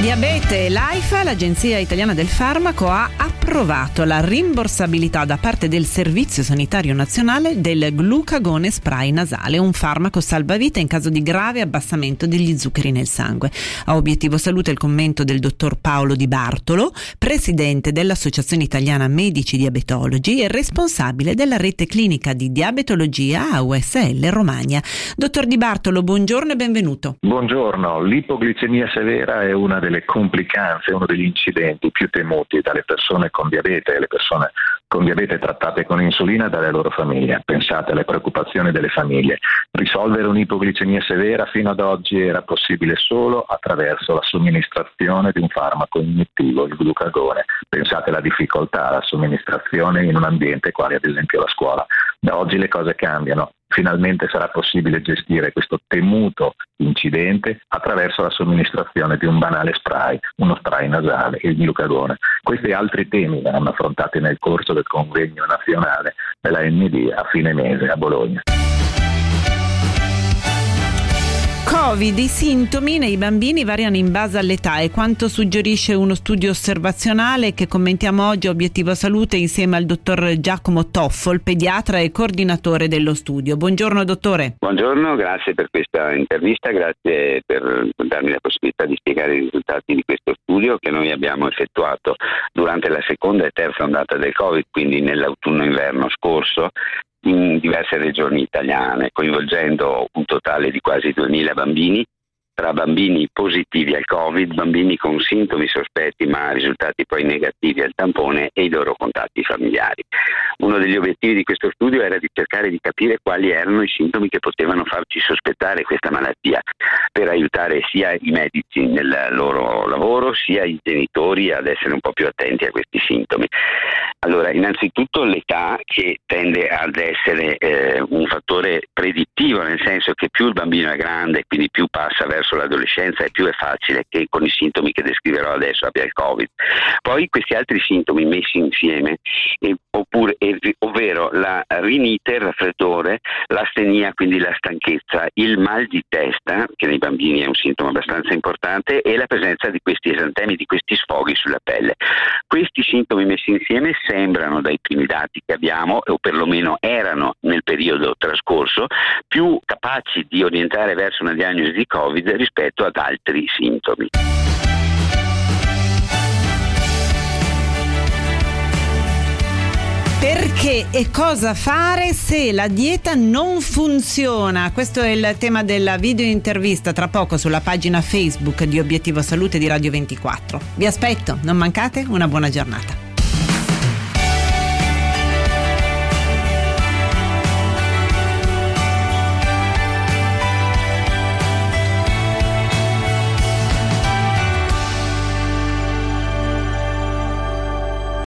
Diabete l'AIFA, l'Agenzia Italiana del Farmaco, ha approvato la rimborsabilità da parte del Servizio Sanitario Nazionale del glucagone spray nasale, un farmaco salvavita in caso di grave abbassamento degli zuccheri nel sangue. A obiettivo salute il commento del dottor Paolo Di Bartolo, presidente dell'Associazione Italiana Medici Diabetologi e responsabile della rete clinica di diabetologia a USL Romagna. Dottor Di Bartolo, buongiorno e benvenuto. Buongiorno, l'ipoglicemia severa è una delle delle complicanze, uno degli incidenti più temuti dalle persone con diabete e le persone con diabete trattate con insulina dalle loro famiglie. Pensate alle preoccupazioni delle famiglie. Risolvere un'ipoglicemia severa fino ad oggi era possibile solo attraverso la somministrazione di un farmaco iniettivo, il glucagone. Pensate alla difficoltà, alla somministrazione in un ambiente quale ad esempio la scuola. Da oggi le cose cambiano finalmente sarà possibile gestire questo temuto incidente attraverso la somministrazione di un banale spray, uno spray nasale, il glucagone. Questi altri temi verranno affrontati nel corso del convegno nazionale della ND a fine mese a Bologna. Covid, i sintomi nei bambini variano in base all'età e quanto suggerisce uno studio osservazionale che commentiamo oggi a Obiettivo Salute insieme al dottor Giacomo Toffol, pediatra e coordinatore dello studio. Buongiorno dottore. Buongiorno, grazie per questa intervista, grazie per darmi la possibilità di spiegare i risultati di questo studio che noi abbiamo effettuato durante la seconda e terza ondata del Covid, quindi nell'autunno-inverno scorso, in diverse regioni italiane, coinvolgendo un totale di quasi 2.000 bambini tra bambini positivi al Covid, bambini con sintomi sospetti ma risultati poi negativi al tampone e i loro contatti familiari. Uno degli obiettivi di questo studio era di cercare di capire quali erano i sintomi che potevano farci sospettare questa malattia, per aiutare sia i medici nel loro lavoro sia i genitori ad essere un po' più attenti a questi sintomi. Allora, innanzitutto l'età che tende ad essere eh, un fattore predittivo, nel senso che più il bambino è grande, quindi più passa verso l'adolescenza e più è facile che con i sintomi che descriverò adesso abbia il Covid. Poi questi altri sintomi messi insieme, eh, oppure, ovvero la rinite, il raffreddore, l'astenia, quindi la stanchezza, il mal di testa, che nei bambini è un sintomo abbastanza importante, e la presenza di questi esantemi, di questi sfoghi sulla pelle. Questi sintomi messi insieme sembrano dai primi dati che abbiamo, o perlomeno erano nel periodo trascorso, più capaci di orientare verso una diagnosi di Covid rispetto ad altri sintomi. E cosa fare se la dieta non funziona? Questo è il tema della video intervista tra poco sulla pagina Facebook di Obiettivo Salute di Radio 24. Vi aspetto, non mancate, una buona giornata.